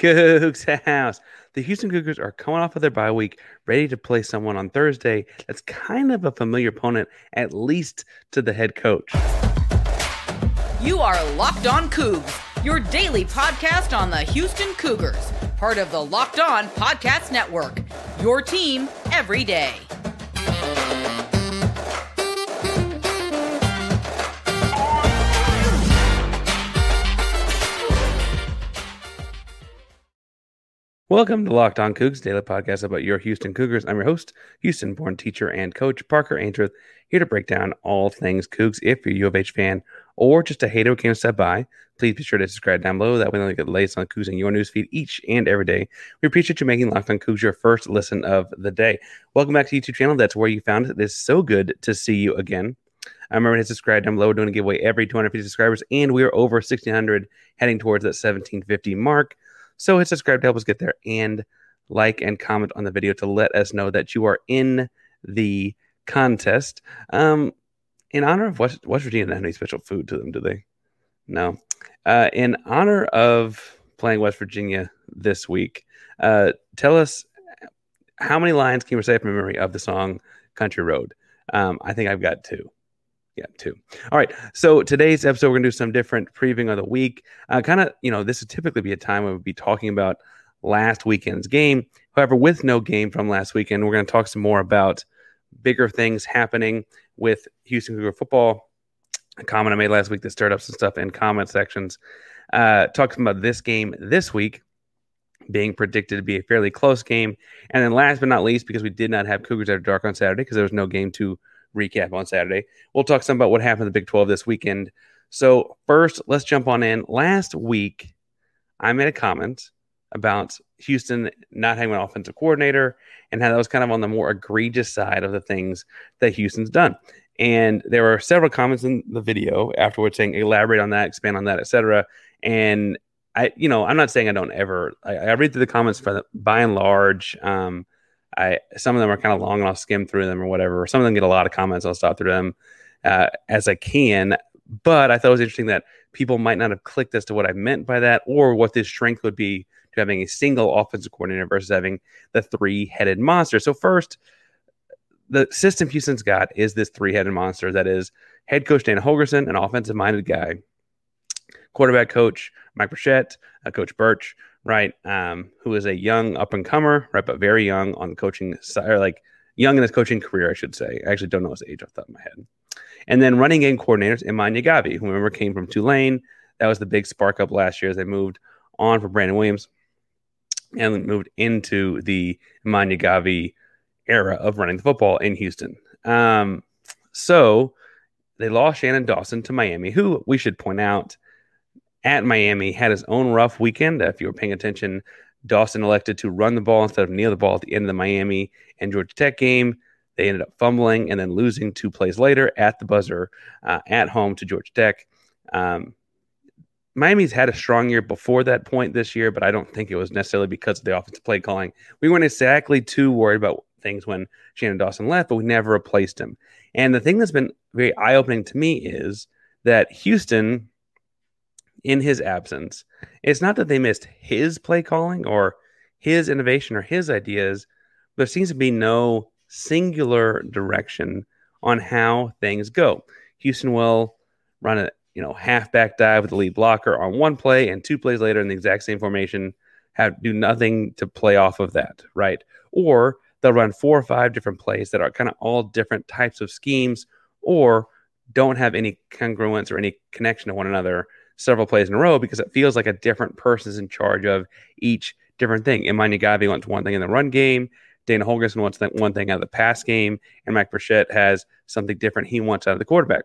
Coogs House. The Houston Cougars are coming off of their bye week, ready to play someone on Thursday that's kind of a familiar opponent, at least to the head coach. You are Locked On Coogs, your daily podcast on the Houston Cougars, part of the Locked On Podcast Network. Your team every day. Welcome to Locked On Coogs, daily podcast about your Houston Cougars. I'm your host, Houston born teacher and coach Parker Ainsworth, here to break down all things Coogs. If you're a U of H fan or just a hater who came to step by, please be sure to subscribe down below. That way, you'll get the latest on Coogs in your newsfeed each and every day. We appreciate you making Locked On Coogs your first listen of the day. Welcome back to YouTube channel. That's where you found it. It's so good to see you again. I remember to subscribe down below. We're doing a giveaway every 250 subscribers, and we are over 1,600, heading towards that 1,750 mark. So hit subscribe to help us get there and like and comment on the video to let us know that you are in the contest. Um, in honor of West, West Virginia, doesn't have any special food to them, do they? No. Uh, in honor of playing West Virginia this week, uh, tell us how many lines can you say from memory of the song Country Road? Um, I think I've got two. Yeah, two. All right. So today's episode, we're gonna do some different previewing of the week. Uh, kind of, you know, this would typically be a time we'd be talking about last weekend's game. However, with no game from last weekend, we're gonna talk some more about bigger things happening with Houston Cougar football. A comment I made last week that stirred up some stuff in comment sections. Uh, talking about this game this week being predicted to be a fairly close game. And then last but not least, because we did not have Cougars after dark on Saturday because there was no game to recap on Saturday. We'll talk some about what happened in the Big 12 this weekend. So, first, let's jump on in. Last week, I made a comment about Houston not having an offensive coordinator and how that was kind of on the more egregious side of the things that Houston's done. And there were several comments in the video afterwards saying, elaborate on that, expand on that, etc. And I, you know, I'm not saying I don't ever, I, I read through the comments for the, by and large. Um, I some of them are kind of long and I'll skim through them or whatever. Some of them get a lot of comments. I'll stop through them uh, as I can. But I thought it was interesting that people might not have clicked as to what I meant by that or what this strength would be to having a single offensive coordinator versus having the three headed monster. So first, the system Houston's got is this three headed monster that is head coach Dana Holgorsen, an offensive minded guy, quarterback coach Mike Burchett, uh, Coach Burch, right? Um, who is a young up and comer, right, but very young on the coaching side, or like young in his coaching career, I should say. I actually don't know his age off the top of my head. And then running game coordinators, Eman Naghavi, who remember came from Tulane. That was the big spark up last year as they moved on from Brandon Williams and moved into the Eman Naghavi era of running the football in Houston. Um, so they lost Shannon Dawson to Miami, who we should point out at Miami had his own rough weekend. If you were paying attention, Dawson elected to run the ball instead of kneel the ball at the end of the Miami and Georgia Tech game. They ended up fumbling and then losing two plays later at the buzzer uh, at home to Georgia Tech. Um, Miami's had a strong year before that point this year, but I don't think it was necessarily because of the offensive play calling. We weren't exactly too worried about things when Shannon Dawson left, but we never replaced him. And the thing that's been very eye opening to me is that Houston in his absence, it's not that they missed his play calling or his innovation or his ideas. There seems to be no singular direction on how things go. Houston will run a you know halfback dive with the lead blocker on one play, and two plays later in the exact same formation have do nothing to play off of that, right? Or they'll run four or five different plays that are kind of all different types of schemes, or don't have any congruence or any connection to one another several plays in a row because it feels like a different person is in charge of each different thing. Eman Naghavi wants one thing in the run game. Dana Holgorsen wants that one thing out of the pass game, and Mike Burchett has something different he wants out of the quarterback.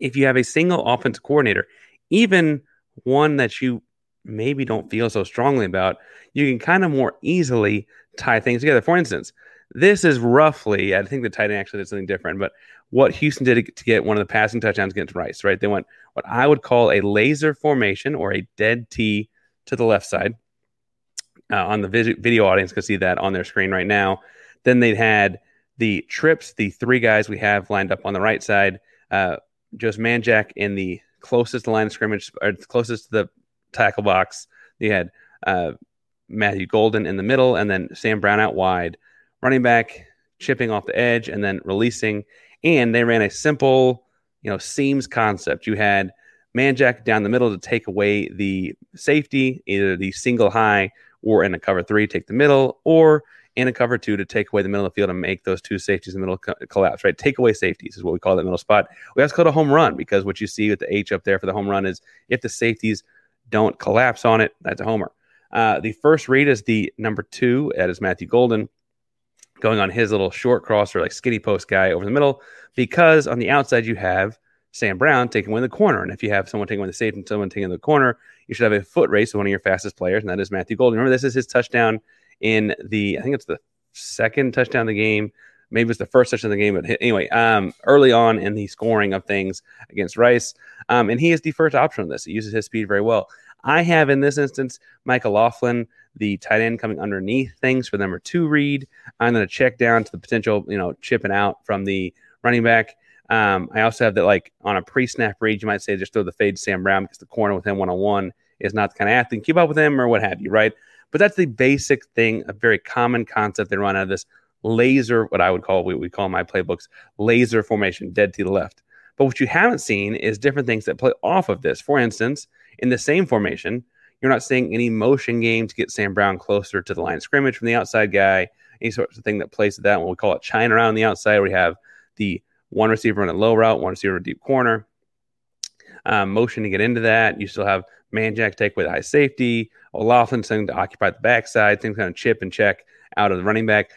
If you have a single offensive coordinator, even one that you maybe don't feel so strongly about, you can kind of more easily tie things together. For instance, this is roughly, I think the tight end actually did something different, but what Houston did to get one of the passing touchdowns against Rice, right? They went what I would call a laser formation or a dead T to the left side. Uh, on the video audience can see that on their screen right now. Then they had the trips, the three guys we have lined up on the right side. Uh, Manjack in the closest line of scrimmage, or closest to the tackle box. They had uh, Matthew Golden in the middle, and then Sam Brown out wide. Running back chipping off the edge and then releasing. And they ran a simple, you know, seams concept. You had Manjack down the middle to take away the safety, either the single high or in a cover three, take the middle, or in a cover two to take away the middle of the field and make those two safeties in the middle co- collapse, right? Take away safeties is what we call that middle spot. We also call it a home run because what you see with the H up there for the home run is if the safeties don't collapse on it, that's a homer. Uh, the first read is the number two, that is Matthew Golden going on his little short cross or like skinny post guy over the middle, because on the outside you have Sam Brown taking away the corner. And if you have someone taking away the safety and someone taking the corner, you should have a foot race with one of your fastest players, and that is Matthew Golden. Remember, this is his touchdown in the, I think it's the second touchdown of the game. Maybe it's the first touchdown of the game, but anyway, um, early on in the scoring of things against Rice. Um, and he is the first option on this. He uses his speed very well. I have in this instance Michael Laughlin, the tight end, coming underneath things for number two read. I'm going to check down to the potential, you know, chipping out from the running back. Um, I also have that like on a pre-snap read, you might say just throw the fade to Sam Brown because the corner with him one on one is not the kind of athlete keep up with him or what have you, right? But that's the basic thing, a very common concept they run out of this laser, what I would call, what we call my playbooks, laser formation, dead to the left. But what you haven't seen is different things that play off of this. For instance, in the same formation, you're not seeing any motion game to get Sam Brown closer to the line of scrimmage from the outside guy, any sort of thing that plays to that. What we call it China around the outside, we have the one receiver in a low route, one receiver in a deep corner. Um, motion to get into that. You still have Manjack take with high safety, O'Laughlin something to occupy the backside, things kind of chip and check out of the running back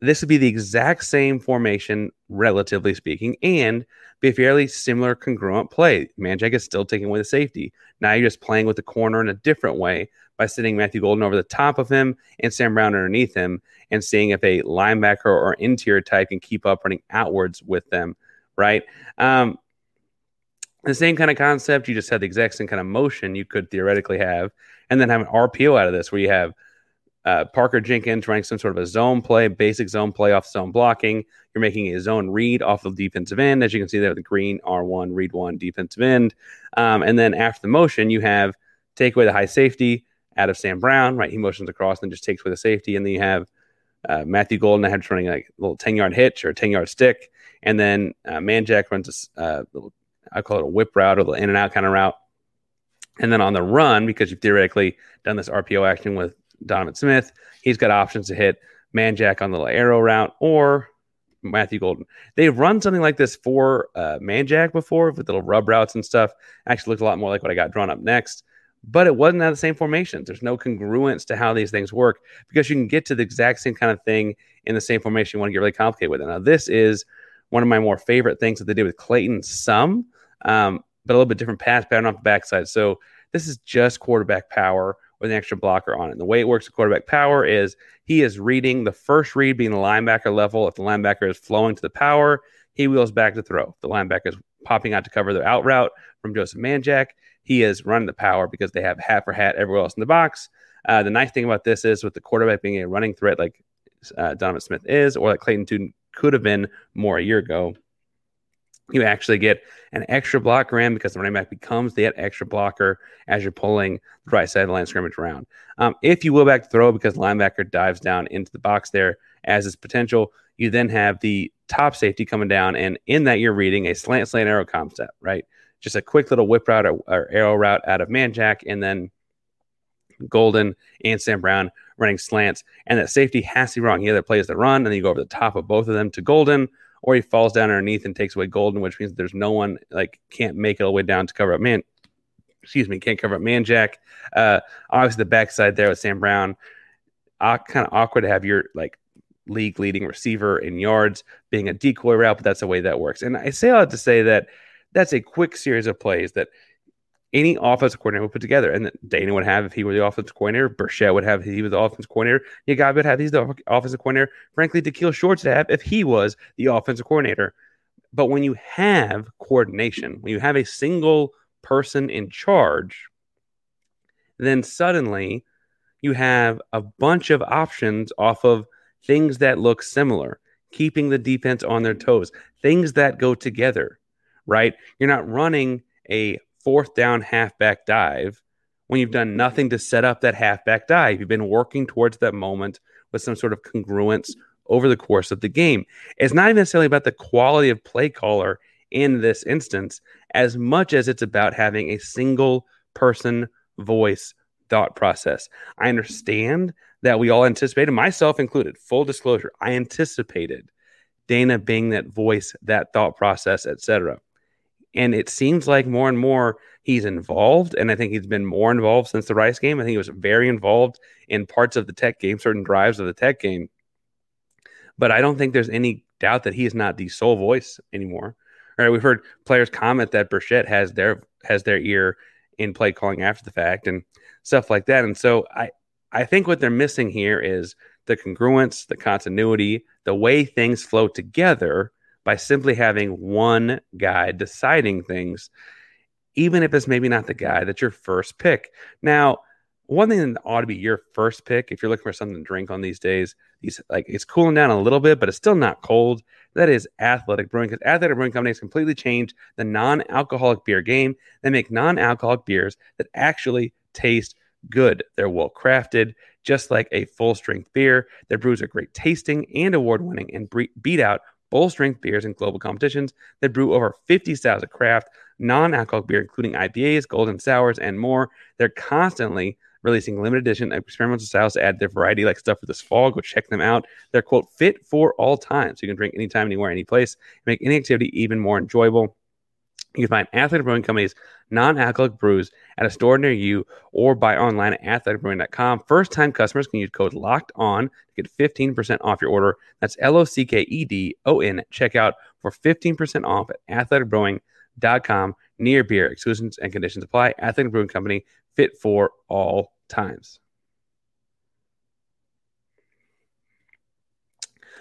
this would be the exact same formation, relatively speaking, and be a fairly similar congruent play. Manjack is still taking away the safety. Now you're just playing with the corner in a different way by sitting Matthew Golden over the top of him and Sam Brown underneath him and seeing if a linebacker or interior type can keep up running outwards with them, right? Um, the same kind of concept. You just had the exact same kind of motion you could theoretically have, and then have an RPO out of this where you have uh, Parker Jenkins running some sort of a zone play, basic zone play off zone blocking. You're making a zone read off the defensive end, as you can see there, the green R1, read one defensive end. Um, and then after the motion, you have take away the high safety out of Sam Brown, right? He motions across and just takes away the safety. And then you have uh, Matthew Golden, have running like a little 10 yard hitch or a 10 yard stick. And then uh, Manjack runs a, uh, little, I call it a whip route or the in and out kind of route. And then on the run, because you've theoretically done this RPO action with Donovan Smith. He's got options to hit Manjack on the little arrow route or Matthew Golden. They've run something like this for uh, Manjack before with little rub routes and stuff. Actually, looked a lot more like what I got drawn up next, but it wasn't out of the same formations. There's no congruence to how these things work because you can get to the exact same kind of thing in the same formation. You want to get really complicated with it. Now, this is one of my more favorite things that they did with Clayton. Some, um, but a little bit different pass pattern off the backside. So this is just quarterback power with an extra blocker on it. And the way it works with quarterback power is he is reading the first read being the linebacker level. If the linebacker is flowing to the power, he wheels back to throw. If the linebacker is popping out to cover the out route from Joseph Manjack, he is running the power because they have hat for hat everywhere else in the box. Uh, the nice thing about this is with the quarterback being a running threat like uh, Donovan Smith is, or like Clayton Tune could have been more a year ago, you actually get an extra blocker in because the running back becomes the extra blocker as you're pulling the right side of the line scrimmage around. Um, if you will back throw because linebacker dives down into the box there as its potential, you then have the top safety coming down, and in that you're reading a slant slant arrow concept, right? Just a quick little whip route or, or arrow route out of Manjack, and then Golden and Sam Brown running slants, and that safety has to be wrong. He either plays the run, and then you go over the top of both of them to Golden, or he falls down underneath and takes away Golden, which means there's no one like can't make it all the way down to cover up man. Excuse me, can't cover up Manjack. Uh, obviously the backside there with Sam Brown. Uh, kind of awkward to have your like league leading receiver in yards being a decoy route, but that's the way that works. And I say all that to say that that's a quick series of plays that any offensive coordinator would put together. And Dana would have if he were the offensive coordinator. Burchett would have if he was the offensive coordinator. Guy would have he's the offensive coordinator. Frankly, Daikiel Shorts would have if he was the offensive coordinator. But when you have coordination, when you have a single person in charge, then suddenly you have a bunch of options off of things that look similar, keeping the defense on their toes, things that go together, right? You're not running a fourth down halfback dive when you've done nothing to set up that halfback dive. You've been working towards that moment with some sort of congruence over the course of the game. It's not even necessarily about the quality of play caller in this instance as much as it's about having a single person voice thought process. I understand that we all anticipated, myself included, full disclosure, I anticipated Dana being that voice, that thought process, etc. And it seems like more and more he's involved. And I think he's been more involved since the Rice game. I think he was very involved in parts of the tech game, certain drives of the tech game. But I don't think there's any doubt that he is not the sole voice anymore. All right, we've heard players comment that Burchett has their has their ear in play calling after the fact and stuff like that. And so I I think what they're missing here is the congruence, the continuity, the way things flow together by simply having one guy deciding things, even if it's maybe not the guy that's your first pick. Now, one thing that ought to be your first pick if you're looking for something to drink on these days, these like it's cooling down a little bit, but it's still not cold. That is Athletic Brewing because Athletic Brewing Company has completely changed the non-alcoholic beer game. They make non-alcoholic beers that actually taste good. They're well crafted, just like a full strength beer. Their brews are great tasting and award winning and beat out full strength beers in global competitions that brew over 50 styles of craft, non alcoholic beer, including IPAs, golden sours, and more. They're constantly releasing limited edition experimental styles to add their variety like stuff for this fall. Go check them out. They're quote fit for all time. So you can drink anytime, anywhere, any place, make any activity even more enjoyable. You can find Athletic Brewing Company's non-alcoholic brews at a store near you or buy online at athleticbrewing.com. First-time customers can use code LOCKED ON to get 15% off your order. That's L-O-C-K-E-D-O-N checkout for 15% off at athleticbrewing.com. Near beer. Exclusions and conditions apply. Athletic Brewing Company, fit for all times.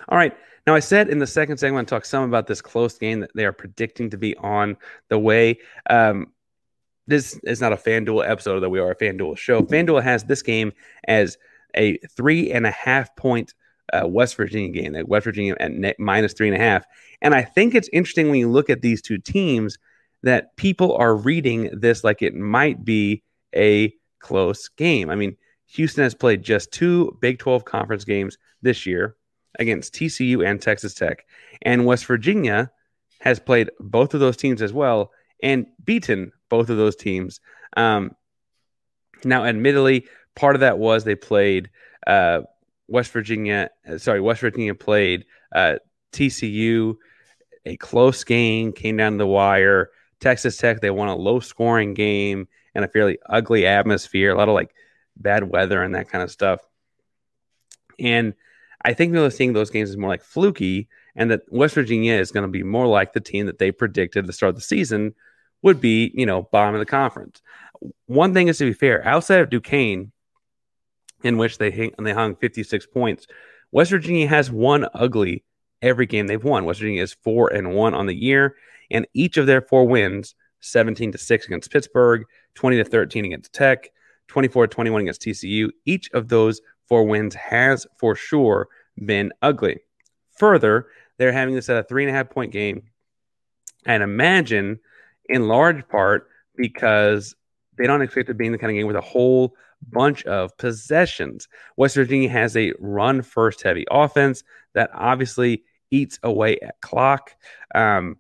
All right. Now, I said in the second segment, I want to talk some about this close game that they are predicting to be on the way. Um, this is not a FanDuel episode, though we are a FanDuel show. FanDuel has this game as a three and a half point uh, West Virginia game, like West Virginia at minus three and a half. And I think it's interesting when you look at these two teams that people are reading this like it might be a close game. I mean, Houston has played just two Big 12 conference games this year against TCU and Texas Tech. And West Virginia has played both of those teams as well and beaten both of those teams. Um, now, admittedly, part of that was they played uh, West Virginia. Sorry, West Virginia played uh, TCU, a close game, came down to the wire. Texas Tech, they won a low scoring game and a fairly ugly atmosphere, a lot of like bad weather and that kind of stuff. And I think we're seeing those games is more like fluky, and that West Virginia is going to be more like the team that they predicted at the start of the season would be, you know, bottom of the conference. One thing is to be fair, outside of Duquesne, in which they hang, they hung 56 points, West Virginia has won ugly every game they've won. West Virginia is four and one on the year, and each of their four wins 17 to 6 against Pittsburgh, 20 to 13 against Tech, 24 to 21 against TCU. Each of those four wins has for sure been ugly. Further, they're having this at a three and a half point game. And imagine in large part because they don't expect it being the kind of game with a whole bunch of possessions. West Virginia has a run first heavy offense that obviously eats away at clock. Um,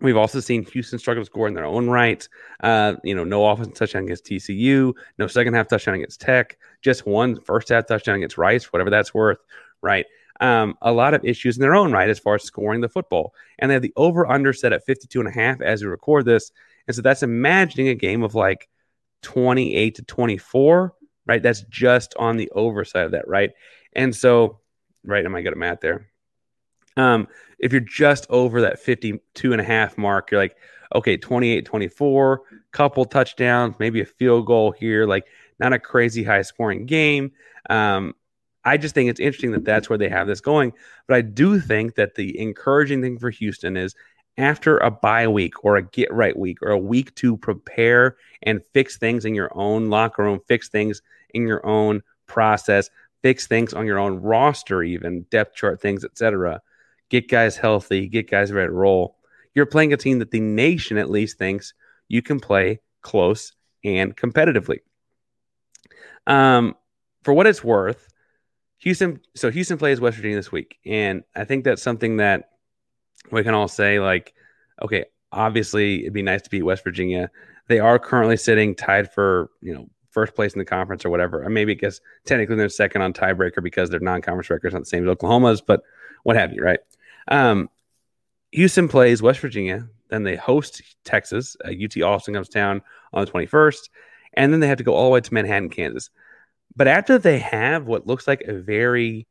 We've also seen Houston struggle to score in their own right. Uh, you know, no offensive touchdown against TCU, no second half touchdown against Tech, just one first half touchdown against Rice, whatever that's worth, right? Um, a lot of issues in their own right as far as scoring the football. And they have the over under set at 52 and a half as we record this. And so that's imagining a game of like 28 to 24, right? That's just on the over side of that, right? And so, right, am I good at math there? Um, if you're just over that 52 and a half mark, you're like, okay, 28 24, couple touchdowns, maybe a field goal here, like not a crazy high scoring game. Um, I just think it's interesting that that's where they have this going. But I do think that the encouraging thing for Houston is after a bye week or a get right week or a week to prepare and fix things in your own locker room, fix things in your own process, fix things on your own roster, even depth chart things, etc get guys healthy, get guys ready to roll. You're playing a team that the nation at least thinks you can play close and competitively. Um, for what it's worth, Houston. So Houston plays West Virginia this week, and I think that's something that we can all say like, okay, obviously it'd be nice to beat West Virginia. They are currently sitting tied for you know first place in the conference or whatever. Or maybe because technically they're second on tiebreaker because their non-conference records not the same as Oklahoma's, but what have you, right? Um, Houston plays West Virginia, then they host Texas. Uh, UT Austin comes down on the 21st, and then they have to go all the way to Manhattan, Kansas. But after they have what looks like a very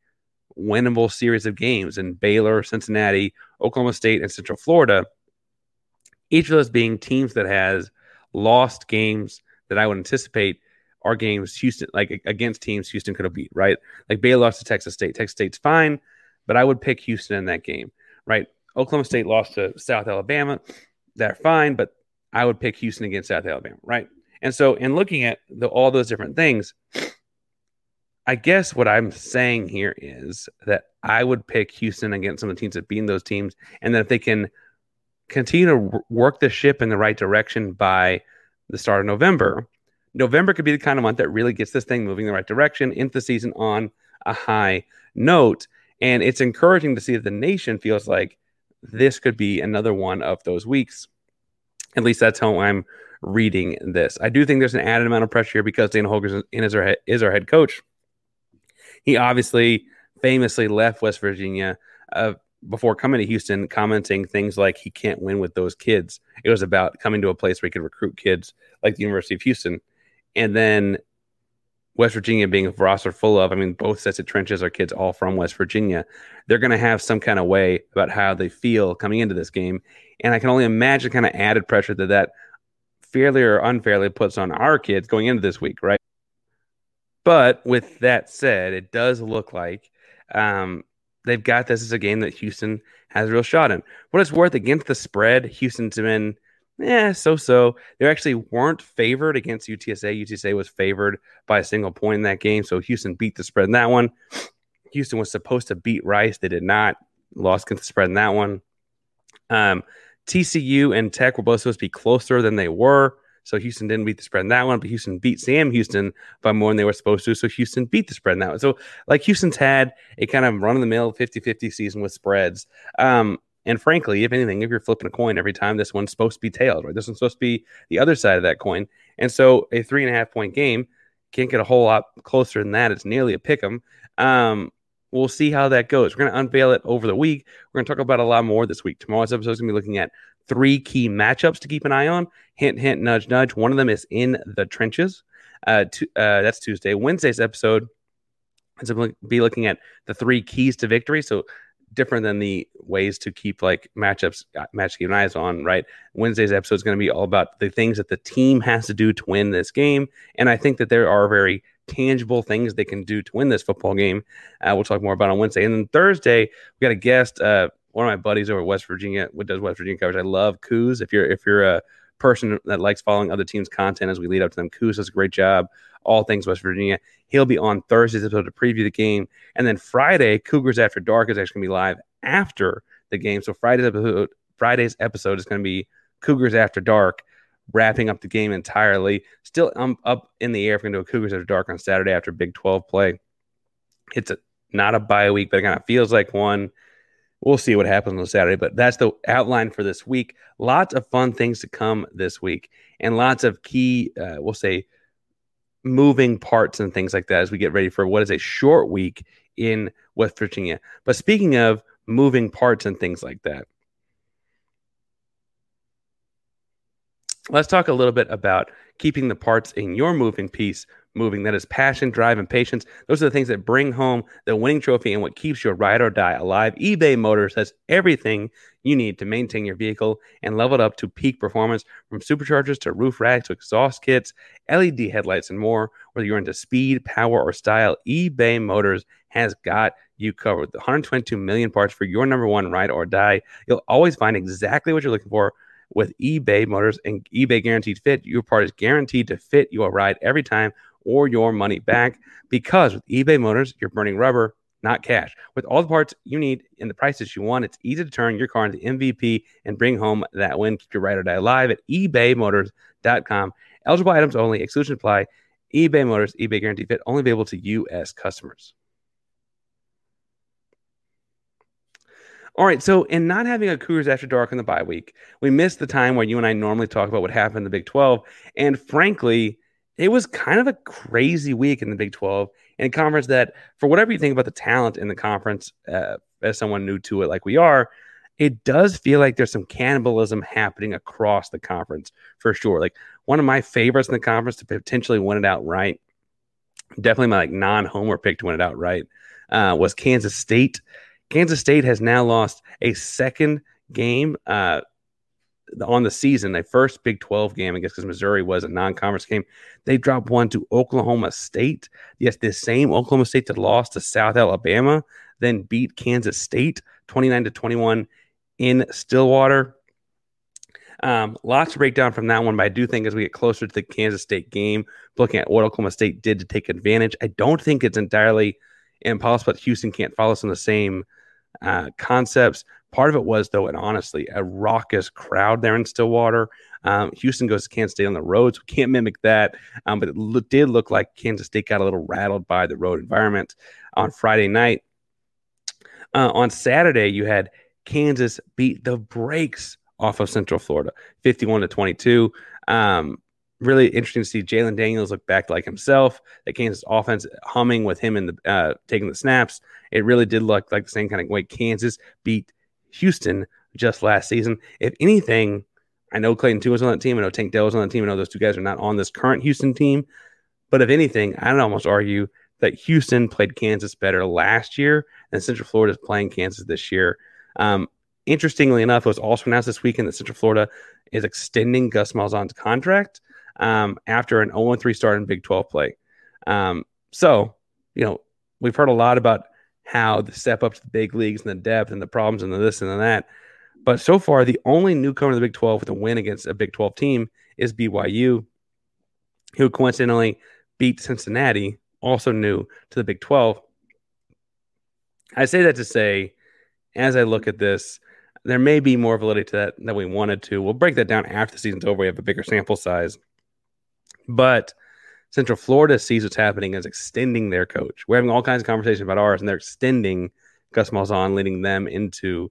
winnable series of games in Baylor, Cincinnati, Oklahoma State, and Central Florida, each of those being teams that has lost games that I would anticipate are games Houston like against teams Houston could have beat, right? Like Baylor lost to Texas State. Texas State's fine, but I would pick Houston in that game, right? Oklahoma State lost to South Alabama. They're fine, but I would pick Houston against South Alabama, right? And so, in looking at the, all those different things, I guess what I'm saying here is that I would pick Houston against some of the teams that beat those teams, and that if they can continue to work the ship in the right direction by the start of November, November could be the kind of month that really gets this thing moving in the right direction into the season on a high note. And it's encouraging to see that the nation feels like this could be another one of those weeks. At least that's how I'm reading this. I do think there's an added amount of pressure here because Dana Holgorsen is our is our head coach. He obviously famously left West Virginia uh, before coming to Houston, commenting things like he can't win with those kids. It was about coming to a place where he could recruit kids like the University of Houston. And then West Virginia being a roster full of, I mean, both sets of trenches are kids all from West Virginia. They're going to have some kind of way about how they feel coming into this game. And I can only imagine kind of added pressure that that fairly or unfairly puts on our kids going into this week, right? But with that said, it does look like um, they've got this as a game that Houston has a real shot in. What it's worth against the spread, Houston's been yeah, so so. They actually weren't favored against UTSA. UTSA was favored by a single point in that game. So Houston beat the spread in that one. Houston was supposed to beat Rice. They did not. Lost against the spread in that one. Um, TCU and Tech were both supposed to be closer than they were. So Houston didn't beat the spread in that one, but Houston beat Sam Houston by more than they were supposed to. So Houston beat the spread in that one. So like Houston's had a kind of run of the mill 50 50 season with spreads. Um, and frankly, if anything, if you're flipping a coin every time, this one's supposed to be tailed, right? This one's supposed to be the other side of that coin. And so a three and a half point game can't get a whole lot closer than that. It's nearly a pick 'em. Um, we'll see how that goes. We're going to unveil it over the week. We're going to talk about a lot more this week. Tomorrow's episode is going to be looking at three key matchups to keep an eye on. Hint, hint, nudge, nudge. One of them is in the trenches. Uh, uh, that's Tuesday. Wednesday's episode is going to be looking at the three keys to victory. So different than the ways to keep like matchups uh, match keep eyes on right wednesday's episode is going to be all about the things that the team has to do to win this game and i think that there are very tangible things they can do to win this football game uh, we'll talk more about on wednesday and then thursday we got a guest uh, one of my buddies over west virginia what does west virginia coverage i love Coos. if you're if you're a person that likes following other teams content as we lead up to them Coos does a great job all things West Virginia. He'll be on Thursday's episode to preview the game. And then Friday, Cougars After Dark is actually going to be live after the game. So Friday's episode, Friday's episode is going to be Cougars After Dark, wrapping up the game entirely. Still um, up in the air if we're going to do a Cougars After Dark on Saturday after Big 12 play. It's a, not a bye week, but it kind of feels like one. We'll see what happens on Saturday, but that's the outline for this week. Lots of fun things to come this week, and lots of key, uh, we'll say, moving parts and things like that as we get ready for what is a short week in West Virginia. But speaking of moving parts and things like that, let's talk a little bit about keeping the parts in your moving piece moving. That is passion, drive, and patience. Those are the things that bring home the winning trophy and what keeps your ride or die alive. eBay Motors has everything you need to maintain your vehicle and level it up to peak performance from superchargers to roof racks to exhaust kits, LED headlights, and more. Whether you're into speed, power, or style, eBay Motors has got you covered. The 122 million parts for your number one ride or die. You'll always find exactly what you're looking for with eBay Motors and eBay Guaranteed Fit. Your part is guaranteed to fit your ride every time or your money back because with eBay Motors, you're burning rubber, not cash. With all the parts you need and the prices you want, it's easy to turn your car into MVP and bring home that win. Keep your ride or die alive at ebaymotors.com. Eligible items only. Exclusion apply. eBay Motors, eBay Guarantee Fit, only available to U.S. customers. All right, so in not having a Cougars After Dark in the bye week, we missed the time where you and I normally talk about what happened in the Big 12. And frankly, it was kind of a crazy week in the Big 12 and conference that, for whatever you think about the talent in the conference, uh, as someone new to it like we are, it does feel like there's some cannibalism happening across the conference for sure. Like one of my favorites in the conference to potentially win it outright, definitely my like non-homer pick to win it outright, uh, was Kansas State. Kansas State has now lost a second game uh, on the season, a first Big 12 game, I guess, because Missouri was a non conference game. They dropped one to Oklahoma State. Yes, the same Oklahoma State that lost to South Alabama, then beat Kansas State 29 to 21 in Stillwater. Um, lots to break down from that one, but I do think as we get closer to the Kansas State game, looking at what Oklahoma State did to take advantage, I don't think it's entirely impossible that Houston can't follow some of the same uh, concepts. Part of it was, though, and honestly, a raucous crowd there in Stillwater. Um, Houston goes to Kansas State on the road, so we can't mimic that. Um, but it lo- did look like Kansas State got a little rattled by the road environment on Friday night. Uh, on Saturday, you had Kansas beat the brakes off of Central Florida, 51 to 22. Um, really interesting to see Jalon Daniels look back like himself. The Kansas offense humming with him the uh, taking the snaps. It really did look like the same kind of way Kansas beat Houston just last season. If anything, I know Clayton Tune was on that team. I know Tank Dell was on that team. I know those two guys are not on this current Houston team. But if anything, I'd almost argue that Houston played Kansas better last year, and Central Florida is playing Kansas this year. Um, interestingly enough, it was also announced this weekend that Central Florida is extending Gus Malzahn's contract um, after an 0 3 start in Big 12 play. Um, so, you know, we've heard a lot about how the step up to the big leagues and the depth and the problems and the this and the that. But so far, the only newcomer to the Big 12 with a win against a Big 12 team is BYU, who coincidentally beat Cincinnati, also new to the Big 12. I say that to say, as I look at this, there may be more validity to that than we wanted to. We'll break that down after the season's over. We have a bigger sample size. But Central Florida sees what's happening as extending their coach. We're having all kinds of conversations about ours, and they're extending Gus Malzahn, leading them into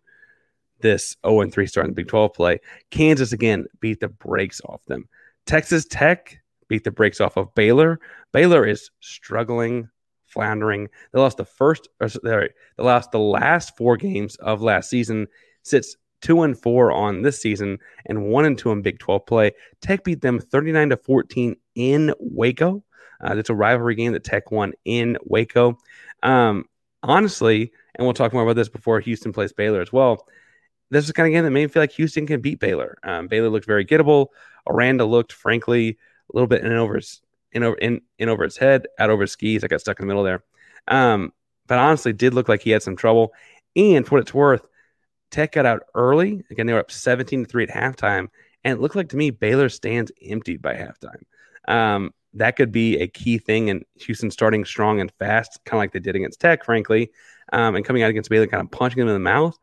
this 0 3 start in the Big 12 play. Kansas again beat the brakes off them. Texas Tech beat the brakes off of Baylor. Baylor is struggling, floundering. They lost the first, or sorry, they lost the last four games of last season. Sits two and four on this season, and one and two in Big 12 play. Tech beat them 39 to 14 in Waco. Uh, that's a rivalry game that Tech won in Waco. Um, honestly, and we'll talk more about this before Houston plays Baylor as well. This is kind of game that made me feel like Houston can beat Baylor. Um, Baylor looked very gettable. Aranda looked, frankly, a little bit in over his, in over in, in over his head, out over his skis. I got stuck in the middle there. Um, but honestly, did look like he had some trouble. And for what it's worth, Tech got out early. Again, they were up 17 to 3 at halftime. And it looked like to me Baylor stands emptied by halftime. Um, that could be a key thing in Houston starting strong and fast, kind of like they did against Tech, frankly, um, and coming out against Baylor, kind of punching them in the mouth.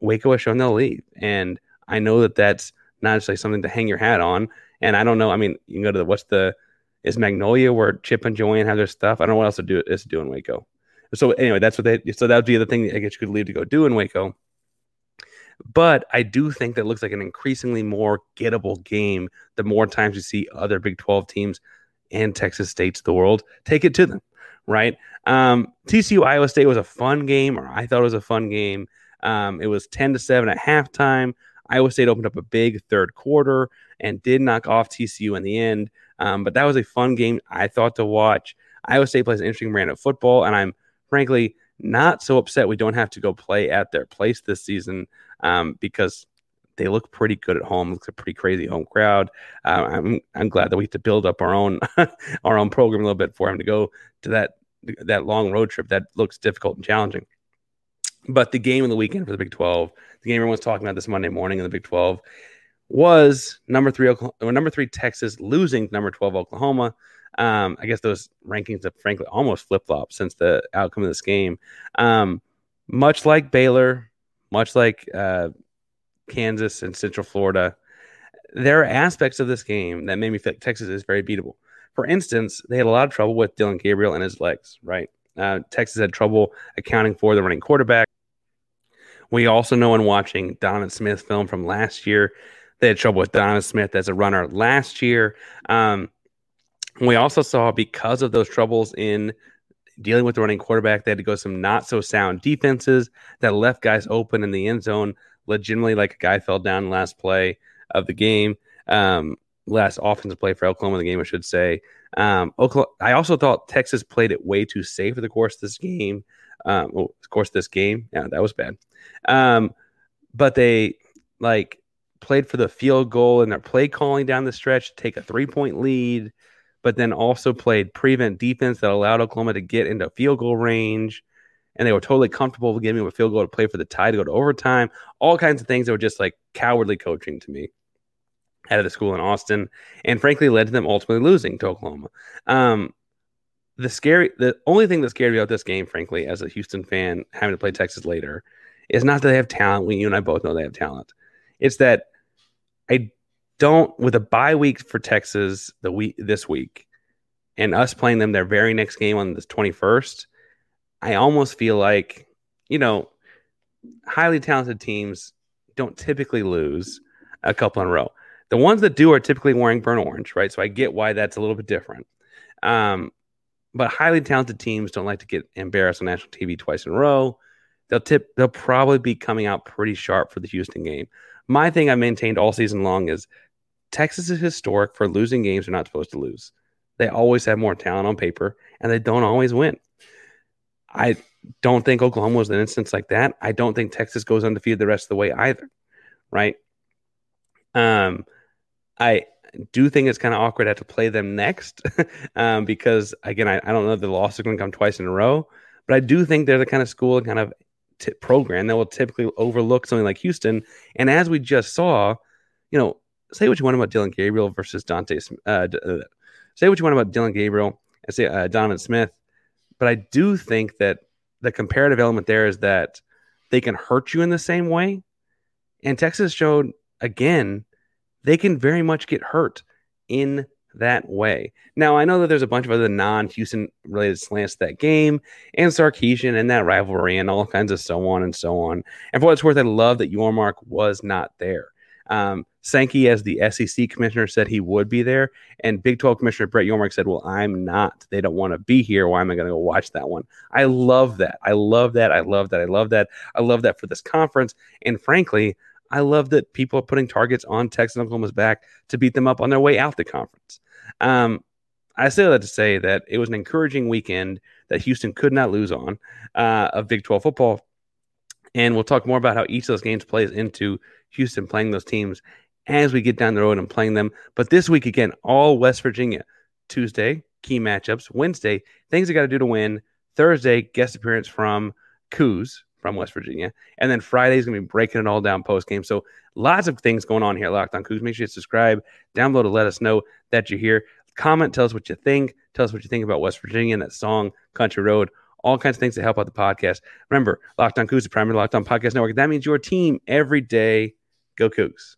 Waco has shown they'll lead. And I know that that's not necessarily something to hang your hat on. And I don't know. I mean, you can go to the what's the is Magnolia where Chip and Joanne have their stuff. I don't know what else to do is to do in Waco. So anyway, that's what they. So that would be the thing I guess you could leave to go do in Waco. But I do think that looks like an increasingly more gettable game the more times you see other Big 12 teams and Texas States the world take it to them, right? Um, TCU Iowa State was a fun game, or I thought it was a fun game. Um, it was 10 to 7 at halftime. Iowa State opened up a big third quarter and did knock off TCU in the end. Um, but that was a fun game, I thought, to watch. Iowa State plays an interesting brand of football, and I'm frankly not so upset we don't have to go play at their place this season um, because they look pretty good at home. Looks a pretty crazy home crowd. Uh, I'm I'm glad that we have to build up our own our own program a little bit for him to go to that that long road trip that looks difficult and challenging. But the game of the weekend for the Big 12, the game everyone's talking about this Monday morning in the Big 12, was number three Oklahoma, number three Texas losing number 12 Oklahoma. Um, I guess those rankings have frankly almost flip flopped since the outcome of this game. Um, much like Baylor, much like uh, Kansas and Central Florida, there are aspects of this game that made me like Texas is very beatable. For instance, they had a lot of trouble with Dillon Gabriel and his legs, right? Uh, Texas had trouble accounting for the running quarterback. We also know in watching Donovan Smith film from last year, they had trouble with Donovan Smith as a runner last year. Um, we also saw because of those troubles in dealing with the running quarterback, they had to go some not so sound defenses that left guys open in the end zone. Legitimately, like a guy fell down last play of the game, um, last offensive play for Oklahoma in the game, I should say. Um, Oklahoma, I also thought Texas played it way too safe for the course of this game. Um, of course, this game, yeah, that was bad. Um, but they like played for the field goal and their play calling down the stretch to take a three point lead, but then also played prevent defense that allowed Oklahoma to get into field goal range. And they were totally comfortable giving a field goal to play for the tie to go to overtime. All kinds of things that were just like cowardly coaching to me out of the school in Austin, and frankly led to them ultimately losing to Oklahoma. Um, the scary, the only thing that scared me about this game, frankly, as a Houston fan having to play Texas later, is not that they have talent. We, you and I both know they have talent. It's that I don't, with a bye week for Texas the week this week, and us playing them their very next game on the twenty first. I almost feel like, you know, highly talented teams don't typically lose a couple in a row. The ones that do are typically wearing burnt orange, right? So I get why that's a little bit different. Um, but highly talented teams don't like to get embarrassed on national TV twice in a row. They'll tip. They'll probably be coming out pretty sharp for the Houston game. My thing I maintained all season long is Texas is historic for losing games they're not supposed to lose. They always have more talent on paper, and they don't always win. I don't think Oklahoma was an instance like that. I don't think Texas goes undefeated the rest of the way either. Right. Um, I do think it's kind of awkward to have to play them next um, because, again, I, I don't know the loss is going to come twice in a row, but I do think they're the kind of school and kind of t- program that will typically overlook something like Houston. And as we just saw, you know, say what you want about Dillon Gabriel versus Dante. Uh, uh, say what you want about Dillon Gabriel and say uh, Donovan Smith, but I do think that the comparative element there is that they can hurt you in the same way. And Texas showed again they can very much get hurt in that way. Now, I know that there's a bunch of other non Houston related slants to that game and Sarkisian and that rivalry and all kinds of so on and so on. And for what it's worth, I love that Yormark was not there. Um, Sankey, as the SEC commissioner, said he would be there, and Big 12 Commissioner Brett Yormark said, Well, I'm not. They don't want to be here. Why am I going to go watch that one? I love that. I love that. I love that. I love that. I love that for this conference. And frankly, I love that people are putting targets on Texas and Oklahoma's back to beat them up on their way out the conference. Um, I say that to say that it was an encouraging weekend that Houston could not lose on uh, of Big 12 football. And we'll talk more about how each of those games plays into Houston playing those teams as we get down the road and playing them. But this week, again, all West Virginia. Tuesday, key matchups. Wednesday, things they got to do to win. Thursday, guest appearance from Coos, from West Virginia. And then Friday is going to be breaking it all down post game. So lots of things going on here Locked on Coogs. Make sure you subscribe, download to let us know that you're here. Comment, tell us what you think. Tell us what you think about West Virginia and that song, Country Road. All kinds of things to help out the podcast. Remember, Locked on Coogs, the primary Locked on Podcast Network. That means your team every day. Go Coogs.